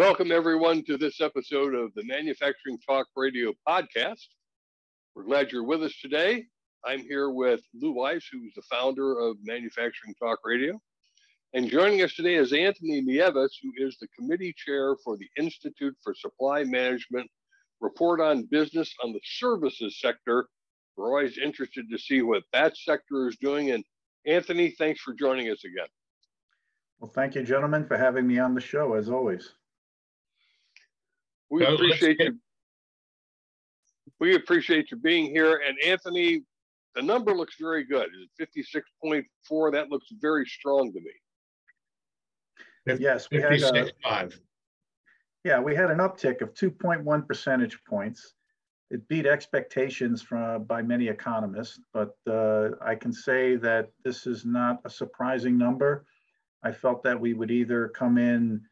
Welcome, everyone, to this episode of the Manufacturing Talk Radio podcast. We're glad you're with us today. I'm here with Lou Weiss, who's the founder of Manufacturing Talk Radio. And joining us today is Anthony Nieves, who is the committee chair for the Institute for Supply Management Report on Business on the Services Sector. We're always interested to see what that sector is doing. And Anthony, thanks for joining us again. Well, thank you, gentlemen, for having me on the show, as always. We appreciate you. We appreciate you being here. And Anthony, the number looks very good. Is it 56.4? That looks very strong to me. Yes, we had a, yeah, we had an uptick of 2.1 percentage points. It beat expectations from by many economists, but uh, I can say that this is not a surprising number. I felt that we would either come in,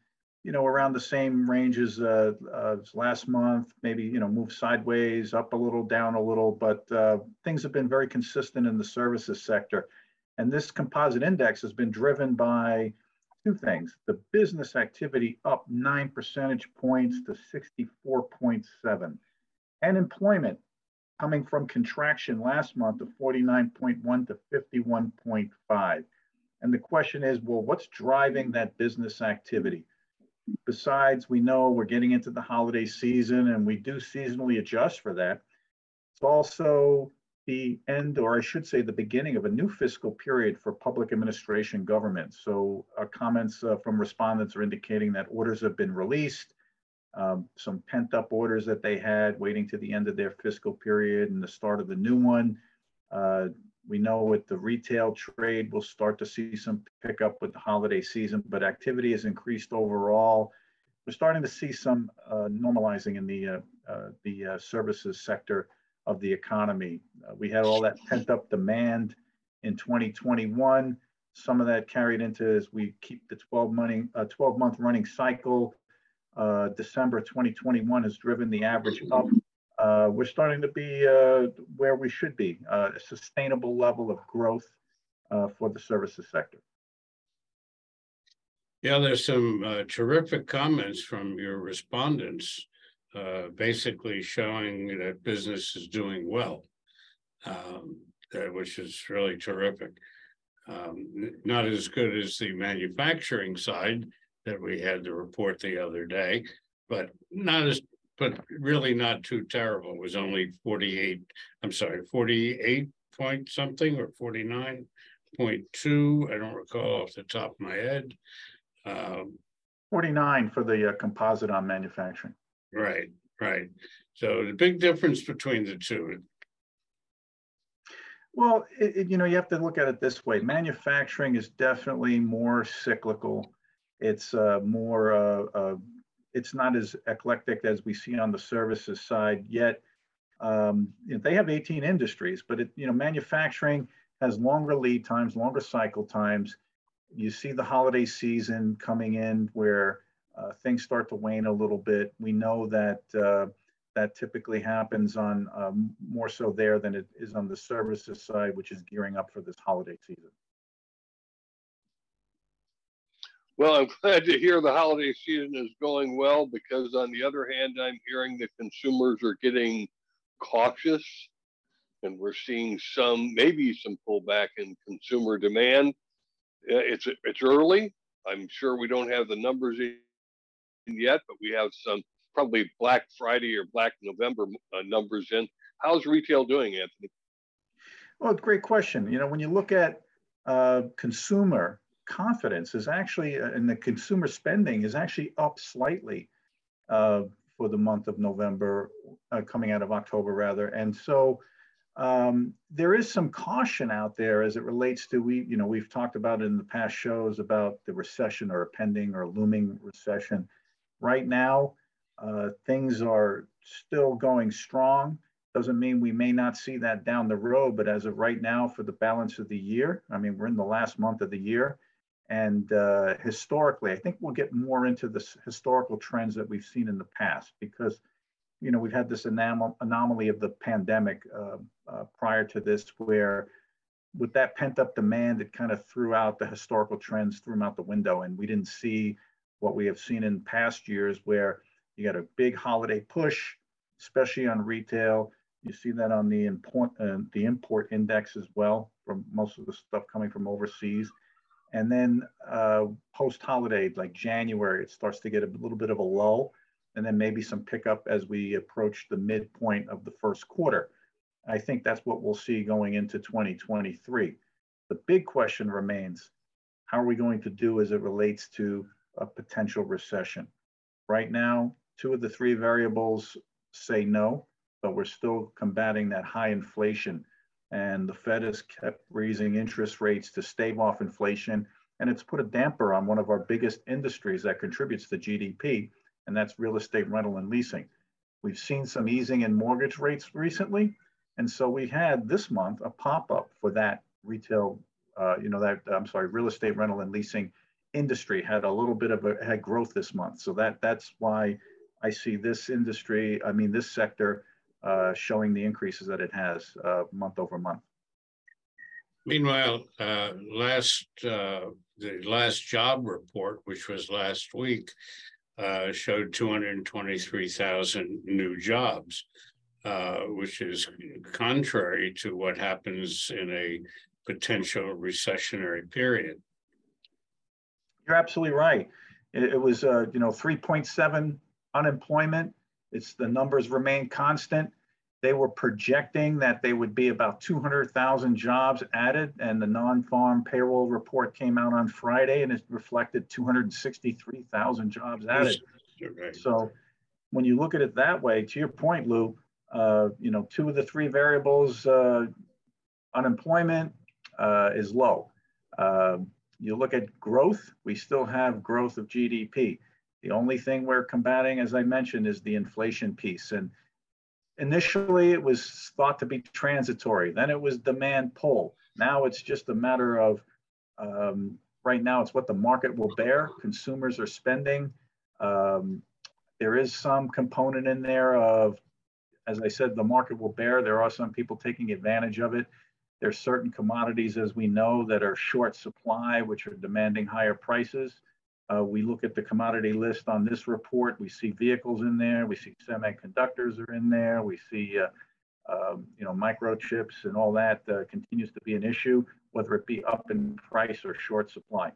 you know, around the same range as, uh, as last month, maybe you know move sideways, up a little, down a little, but uh, things have been very consistent in the services sector, and this composite index has been driven by two things. The business activity up nine percentage points to 64.7. And employment coming from contraction last month of 49.1 to 51.5. And the question is, well, what's driving that business activity? Besides, we know we're getting into the holiday season and we do seasonally adjust for that. It's also the end, or I should say, the beginning of a new fiscal period for public administration government. So, our comments uh, from respondents are indicating that orders have been released, um, some pent up orders that they had waiting to the end of their fiscal period and the start of the new one. Uh, we know with the retail trade, we'll start to see some pickup with the holiday season, but activity has increased overall. We're starting to see some uh, normalizing in the uh, uh, the uh, services sector of the economy. Uh, we had all that pent up demand in 2021. Some of that carried into as we keep the 12 month, uh, 12 month running cycle. December 2021 has driven the average up. Uh, we're starting to be uh, where we should be, uh, a sustainable level of growth for the services sector. Yeah, there's some terrific comments from your respondents uh, basically showing that business is doing well, um, which is really terrific. Um, not as good as the manufacturing side that we had to report the other day, but not as, but really not too terrible. It was only 48, I'm sorry, 48 point something or 49.2. I don't recall off the top of my head. Um, 49 for the uh, composite on manufacturing. Right, right. So the big difference between the two. Well, it, it, you know, you have to look at it this way. Manufacturing is definitely more cyclical. It's uh, more, uh, uh, it's not as eclectic as we see on the services side yet. Um, you know, they have 18 industries, but it, you know, manufacturing has longer lead times, longer cycle times. You see the holiday season coming in where uh, things start to wane a little bit. We know that uh, that typically happens on um, more so there than it is on the services side, which is gearing up for this holiday season. Well, I'm glad to hear the holiday season is going well because, on the other hand, I'm hearing that consumers are getting cautious and we're seeing some, maybe some pullback in consumer demand. It's, it's early. I'm sure we don't have the numbers in yet, but we have some probably Black Friday or Black November uh, numbers in. How's retail doing, Anthony? Well, great question. You know, when you look at uh, consumer confidence is actually, uh, and the consumer spending is actually up slightly uh, for the month of November, uh, coming out of October rather. And so um, there is some caution out there as it relates to we, you know, we've talked about in the past shows about the recession or a pending or looming recession. Right now, uh, things are still going strong. Doesn't mean we may not see that down the road, but as of right now, for the balance of the year, I mean, we're in the last month of the year. And uh, historically, I think we'll get more into the historical trends that we've seen in the past because, you know, we've had this anom- anomaly of the pandemic uh, uh, prior to this, where with that pent up demand, it kind of threw out the historical trends, threw them out the window, and we didn't see what we have seen in past years where you got a big holiday push, especially on retail. You see that on the import, uh, the import index as well, from most of the stuff coming from overseas. And then uh, post holiday, like January, it starts to get a little bit of a lull, and then maybe some pickup as we approach the midpoint of the first quarter. I think that's what we'll see going into 2023. The big question remains how are we going to do as it relates to a potential recession? Right now, two of the three variables say no, but we're still combating that high inflation. And the Fed has kept raising interest rates to stave off inflation. And it's put a damper on one of our biggest industries that contributes to GDP, and that's real estate rental and leasing. We've seen some easing in mortgage rates recently. And so we had this month a pop up for that retail uh, you know, that I'm sorry, real estate rental and leasing industry had a little bit of a had growth this month. So that that's why I see this industry, I mean, this sector uh, showing the increases that it has uh, month over month. Meanwhile, uh, last uh, the last job report, which was last week, uh, showed 223,000 new jobs, uh, which is contrary to what happens in a potential recessionary period. You're absolutely right. It, it was, uh, you know, 3.7 unemployment. It's the numbers remain constant. They were projecting that they would be about 200,000 jobs added, and the non-farm payroll report came out on Friday, and it reflected 263,000 jobs added. Okay. So, when you look at it that way, to your point, Lou, uh, you know, two of the three variables, uh, unemployment, uh, is low. Uh, you look at growth, we still have growth of GDP. The only thing we're combating, as I mentioned, is the inflation piece. And initially it was thought to be transitory. Then it was demand pull. Now it's just a matter of, um, right now it's what the market will bear. Consumers are spending. Um, there is some component in there of, as I said, the market will bear. There are some people taking advantage of it. There's certain commodities, as we know, that are short supply, which are demanding higher prices. Uh, we look at the commodity list on this report. We see vehicles in there. We see semiconductors are in there. We see, uh, um, you know, microchips and all that uh, continues to be an issue, whether it be up in price or short supply.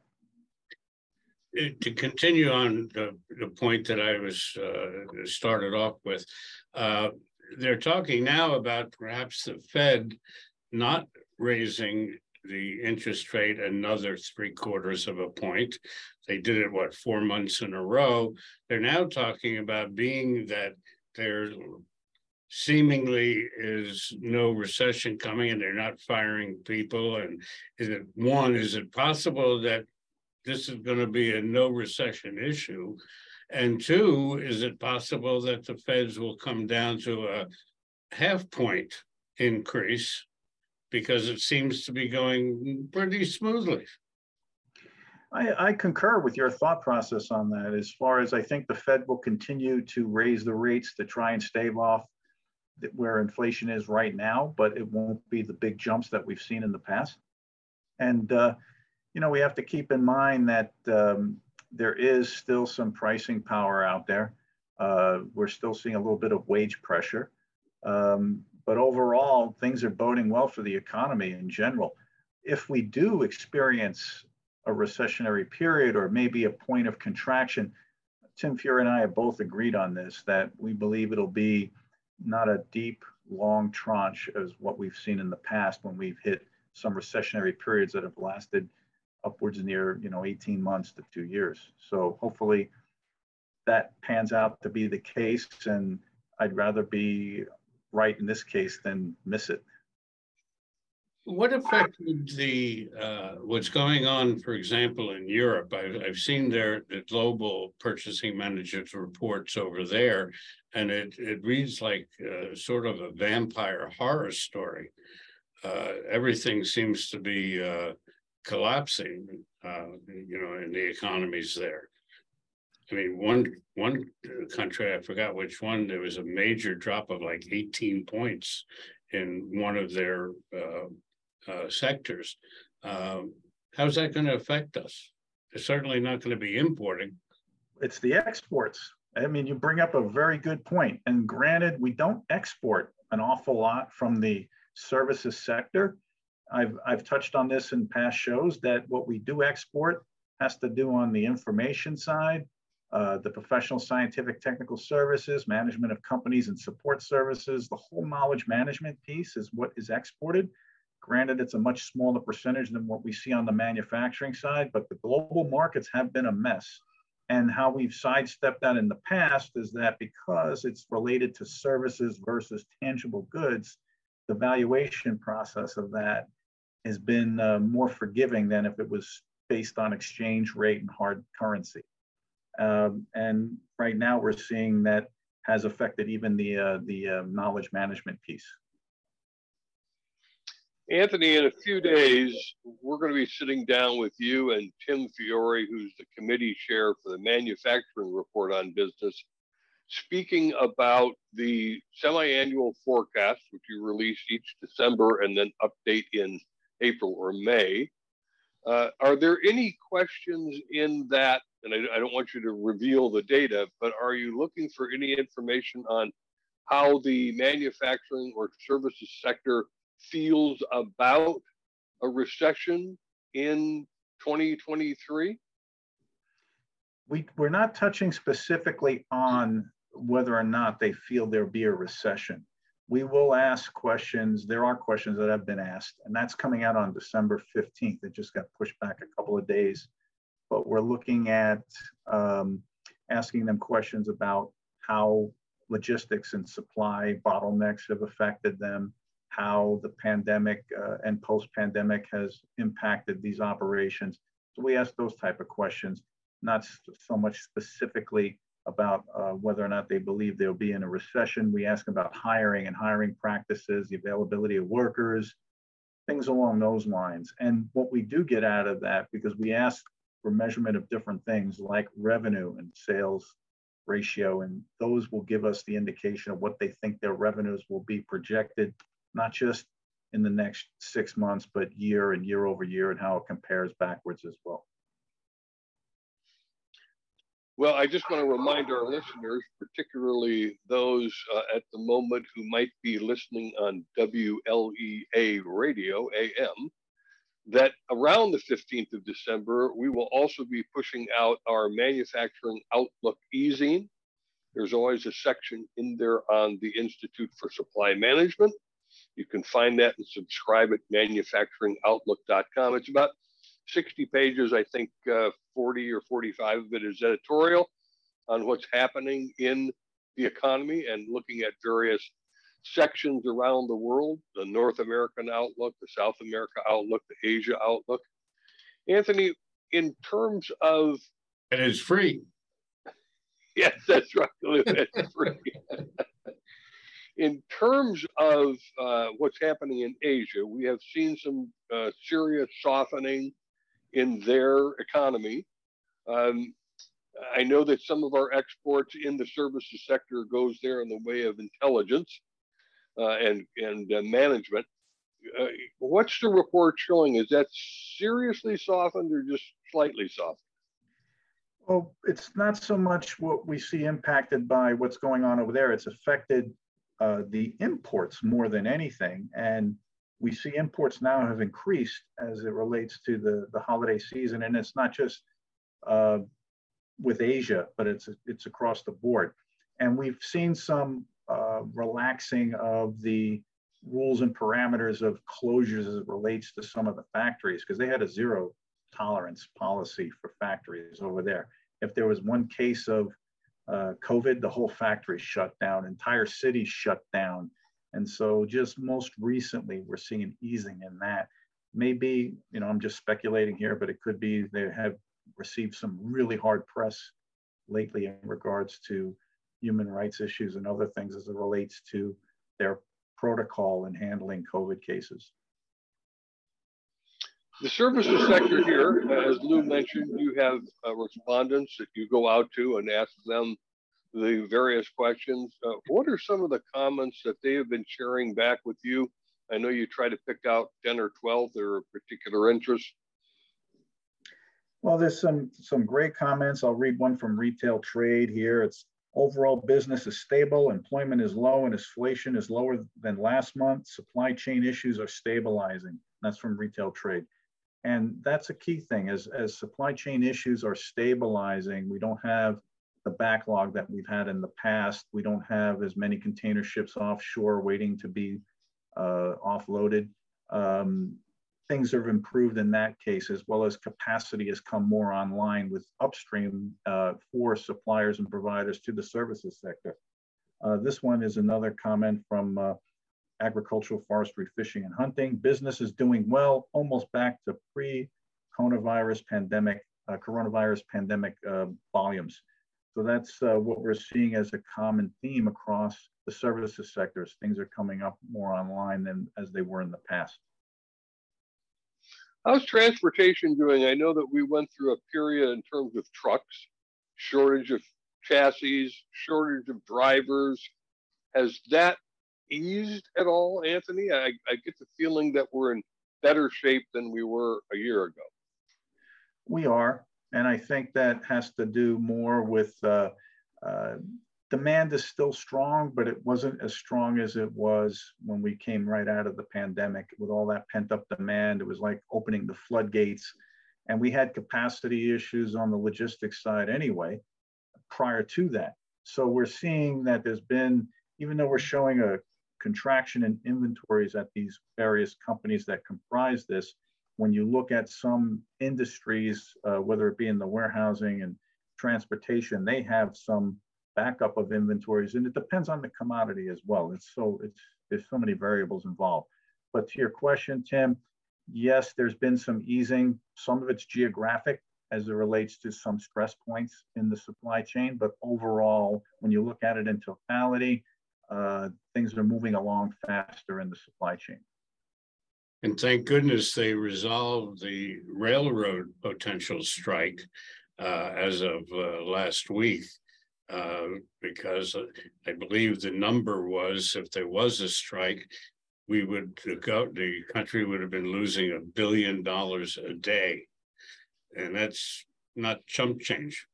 To continue on the, the point that I was uh, started off with, uh, they're talking now about perhaps the Fed not raising the interest rate another three quarters of a point. They did it, what, four months in a row. They're now talking about being that there seemingly is no recession coming and they're not firing people. And is it one, is it possible that this is going to be a no recession issue? And two, is it possible that the feds will come down to a half point increase because it seems to be going pretty smoothly. I, I, concur with your thought process on that. As far as I think the Fed will continue to raise the rates to try and stave off where inflation is right now, but it won't be the big jumps that we've seen in the past. And uh, you know, we have to keep in mind that um, there is still some pricing power out there. Uh, we're still seeing a little bit of wage pressure. Um, but overall, things are boding well for the economy in general. If we do experience a recessionary period or maybe a point of contraction, Tim Fiore and I have both agreed on this that we believe it'll be not a deep, long tranche as what we've seen in the past when we've hit some recessionary periods that have lasted upwards near, you know, 18 months to two years. So hopefully that pans out to be the case. And I'd rather be right in this case than miss it. What affected the uh, what's going on, for example, in Europe? I've, I've seen their the global purchasing managers reports over there, and it it reads like uh, sort of a vampire horror story. Uh, everything seems to be uh, collapsing, uh, you know, in the economies there. I mean, one one country I forgot which one. There was a major drop of like 18 points in one of their uh, uh, sectors. Um, how's that going to affect us? It's certainly not going to be importing. it's the exports. I mean, you bring up a very good point. And granted, we don't export an awful lot from the services sector. I've, I've touched on this in past shows that what we do export has to do on the information side, uh, the professional scientific technical services, management of companies and support services, the whole knowledge management piece is what is exported. Granted, it's a much smaller percentage than what we see on the manufacturing side, but the global markets have been a mess. And how we've sidestepped that in the past is that because it's related to services versus tangible goods, the valuation process of that has been uh, more forgiving than if it was based on exchange rate and hard currency. Um, and right now we're seeing that has affected even the, uh, the uh, knowledge management piece. Anthony, in a few days, we're going to be sitting down with you and Tim Fiore, who's the committee chair for the manufacturing report on business, speaking about the semi-annual forecast, which you release each December and then update in April or May. Uh, are there any questions in that? And I, I don't want you to reveal the data, but are you looking for any information on how the manufacturing or services sector feels about a recession in 2023? We, we're not touching specifically on whether or not they feel there'll be a recession. We will ask questions. There are questions that have been asked, and that's coming out on December 15th. It just got pushed back a couple of days. But we're looking at um, asking them questions about how logistics and supply bottlenecks have affected them, how the pandemic uh, and post-pandemic has impacted these operations. So we ask those type of questions, not so much specifically about uh, whether or not they believe they'll be in a recession. We ask about hiring and hiring practices, the availability of workers, things along those lines. And what we do get out of that, because we ask for measurement of different things like revenue and sales ratio, and those will give us the indication of what they think their revenues will be projected not just in the next six months, but year and year over year and how it compares backwards as well. Well, I just want to remind our listeners, particularly those uh, at the moment who might be listening on WLEA radio, AM, that around the 15th of December, we will also be pushing out our manufacturing outlook ezine. There's always a section in there on the Institute for Supply Management. You can find that and subscribe at manufacturingoutlook.com. It's about 60 pages, I think uh, 40 or 45 of it is editorial on what's happening in the economy and looking at various sections around the world the North American outlook, the South America outlook, the Asia outlook. Anthony, in terms of. It is free. yes, that's right. It's free. In terms of uh, what's happening in Asia, we have seen some uh, serious softening in their economy. Um, I know that some of our exports in the services sector goes there in the way of intelligence uh, and and uh, management. Uh, what's the report showing? Is that seriously softened or just slightly softened? Well, it's not so much what we see impacted by what's going on over there. It's affected uh, the imports more than anything. And we see imports now have increased as it relates to the, the holiday season. And it's not just uh, with Asia, but it's, it's across the board. And we've seen some uh, relaxing of the rules and parameters of closures as it relates to some of the factories, because they had a zero tolerance policy for factories over there. If there was one case of uh, COVID, the whole factory shut down, entire cities shut down. And so just most recently, we're seeing an easing in that. Maybe, you know, I'm just speculating here, but it could be they have received some really hard press lately in regards to human rights issues and other things as it relates to their protocol in handling COVID cases. The services sector here, as Lou mentioned, you have uh, respondents that you go out to and ask them the various questions. Uh, what are some of the comments that they have been sharing back with you? I know you try to pick out 10 or 12 that are of particular interest. Well, there's some some great comments. I'll read one from retail trade here. It's overall business is stable, employment is low, and inflation is lower than last month. Supply chain issues are stabilizing. That's from retail trade. And that's a key thing as, as supply chain issues are stabilizing, we don't have the backlog that we've had in the past. We don't have as many container ships offshore waiting to be uh, offloaded. Um, things have improved in that case, as well as capacity has come more online with upstream uh, for suppliers and providers to the services sector. Uh, this one is another comment from uh, agricultural, forestry, fishing, and hunting. Business is doing well, almost back to pre-coronavirus pandemic, uh, coronavirus pandemic uh, volumes. So that's uh, what we're seeing as a common theme across the services sectors. Things are coming up more online than as they were in the past. How's transportation doing? I know that we went through a period in terms of trucks, shortage of chassis, shortage of drivers. Has that eased at all, Anthony? I, I get the feeling that we're in better shape than we were a year ago. We are. And I think that has to do more with uh, uh, demand is still strong, but it wasn't as strong as it was when we came right out of the pandemic with all that pent up demand. It was like opening the floodgates. And we had capacity issues on the logistics side anyway, prior to that. So we're seeing that there's been, even though we're showing a contraction in inventories at these various companies that comprise this, when you look at some industries, uh, whether it be in the warehousing and transportation, they have some backup of inventories, and it depends on the commodity as well. It's so it's there's so many variables involved. But to your question, Tim, yes, there's been some easing. Some of it's geographic as it relates to some stress points in the supply chain, but overall, when you look at it in totality, uh, things are moving along faster in the supply chain. And thank goodness they resolved the railroad potential strike uh, as of uh, last week, uh, because I believe the number was if there was a strike, we would go, the country would have been losing a billion dollars a day. And that's not chump change.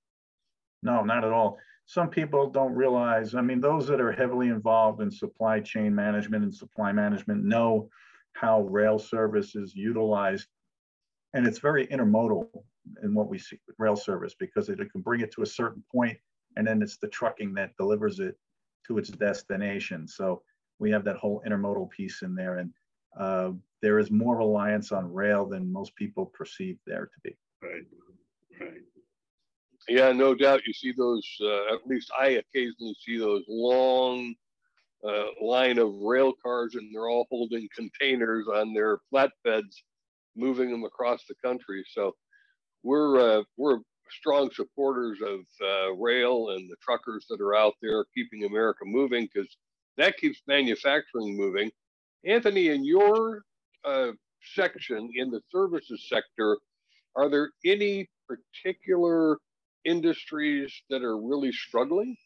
No, not at all some people don't realize, I mean, those that are heavily involved in supply chain management and supply management know how rail service is utilized. And it's very intermodal in what we see with rail service because it, can bring it to a certain point and then it's the trucking that delivers it to its destination. So we have that whole intermodal piece in there. And uh, there is more reliance on rail than most people perceive there to be. Right, right. Yeah, no doubt. You see those. Uh, at least I occasionally see those long uh, line of rail cars, and they're all holding containers on their flatbeds, moving them across the country. So we're uh, we're strong supporters of uh, rail and the truckers that are out there keeping America moving because that keeps manufacturing moving. Anthony, in your uh, section in the services sector, are there any particular industries that are really struggling?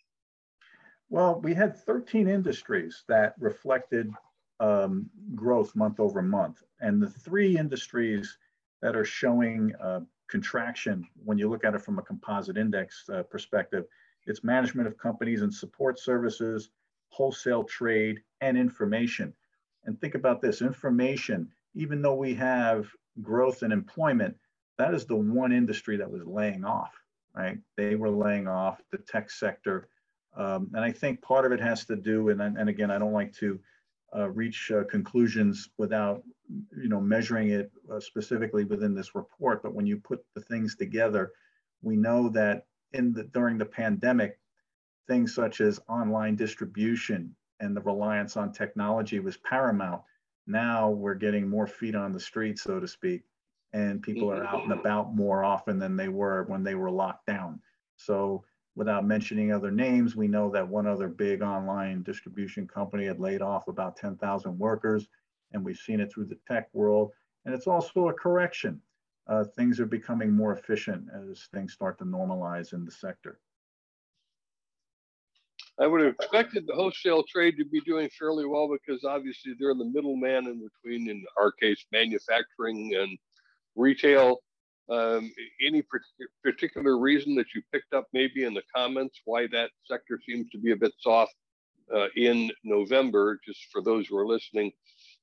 Well, we had 13 industries that reflected um, growth month over month. And the three industries that are showing uh, contraction, when you look at it from a composite index uh, perspective, it's management of companies and support services, wholesale trade, and information. And think about this information, even though we have growth and employment, that is the one industry that was laying off right? They were laying off the tech sector. Um, and I think part of it has to do, and, and again, I don't like to uh, reach uh, conclusions without, you know, measuring it uh, specifically within this report. But when you put the things together, we know that in the during the pandemic, things such as online distribution and the reliance on technology was paramount. Now we're getting more feet on the street, so to speak and people are out and mm-hmm. about more often than they were when they were locked down. So without mentioning other names, we know that one other big online distribution company had laid off about 10,000 workers, and we've seen it through the tech world. And it's also a correction. Uh, things are becoming more efficient as things start to normalize in the sector. I would have expected the wholesale trade to be doing fairly well because obviously they're the middleman in between, in our case, manufacturing and retail. Um, any particular reason that you picked up maybe in the comments why that sector seems to be a bit soft uh, in November? Just for those who are listening,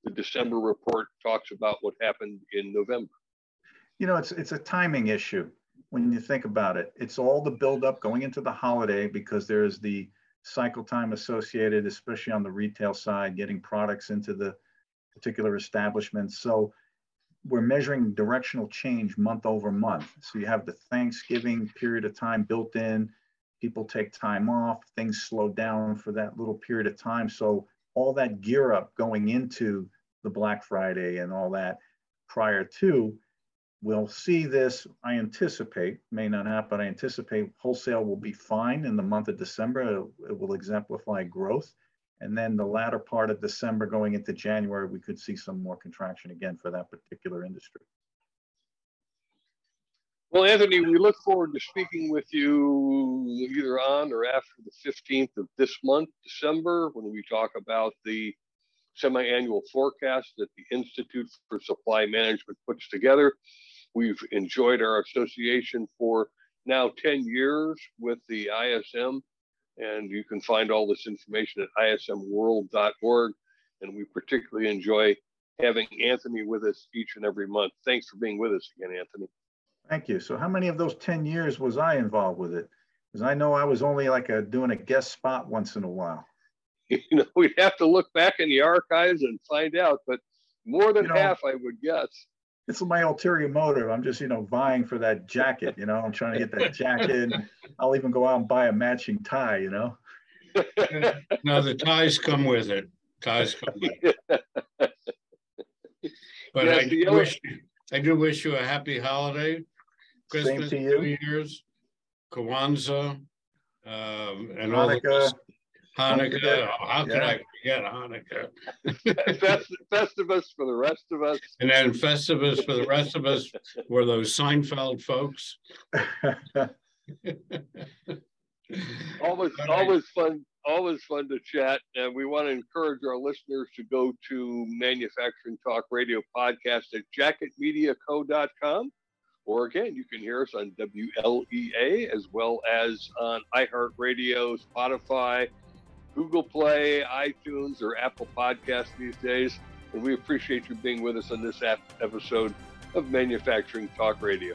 the December report talks about what happened in November. You know, it's it's a timing issue when you think about it. It's all the buildup going into the holiday because there's the cycle time associated, especially on the retail side, getting products into the particular establishments. So we're measuring directional change month over month. So you have the Thanksgiving period of time built in. People take time off, things slow down for that little period of time. So all that gear up going into the Black Friday and all that prior to, we'll see this. I anticipate, may not happen, but I anticipate wholesale will be fine in the month of December. It, it will exemplify growth. And then the latter part of December going into January, we could see some more contraction again for that particular industry. Well, Anthony, we look forward to speaking with you either on or after the 15th of this month, December, when we talk about the semi-annual forecast that the Institute for Supply Management puts together. We've enjoyed our association for now 10 years with the ISM and you can find all this information at ismworld.org. And we particularly enjoy having Anthony with us each and every month. Thanks for being with us again, Anthony. Thank you. So, how many of those 10 years was I involved with it? Because I know I was only like a, doing a guest spot once in a while. You know, we'd have to look back in the archives and find out, but more than you know, half, I would guess it's my ulterior motive. I'm just, you know, vying for that jacket. You know, I'm trying to get that jacket. I'll even go out and buy a matching tie. You know. now the ties come with it. Ties come with it. But yes, I do wish I do wish you a happy holiday, Christmas, New Year's, Kwanzaa, um, and Hanukkah. all the Hanukkah. Oh, how could yeah. I forget Hanukkah? Festivus for the rest of us. And then Festivus for the rest of us were those Seinfeld folks. always, always fun, always fun to chat. And we want to encourage our listeners to go to Manufacturing Talk Radio podcast at jacketmediaco.com. Or again, you can hear us on WLEA as well as on iHeartRadio, Spotify, Google Play, iTunes, or Apple Podcasts these days. And we appreciate you being with us on this episode of Manufacturing Talk Radio.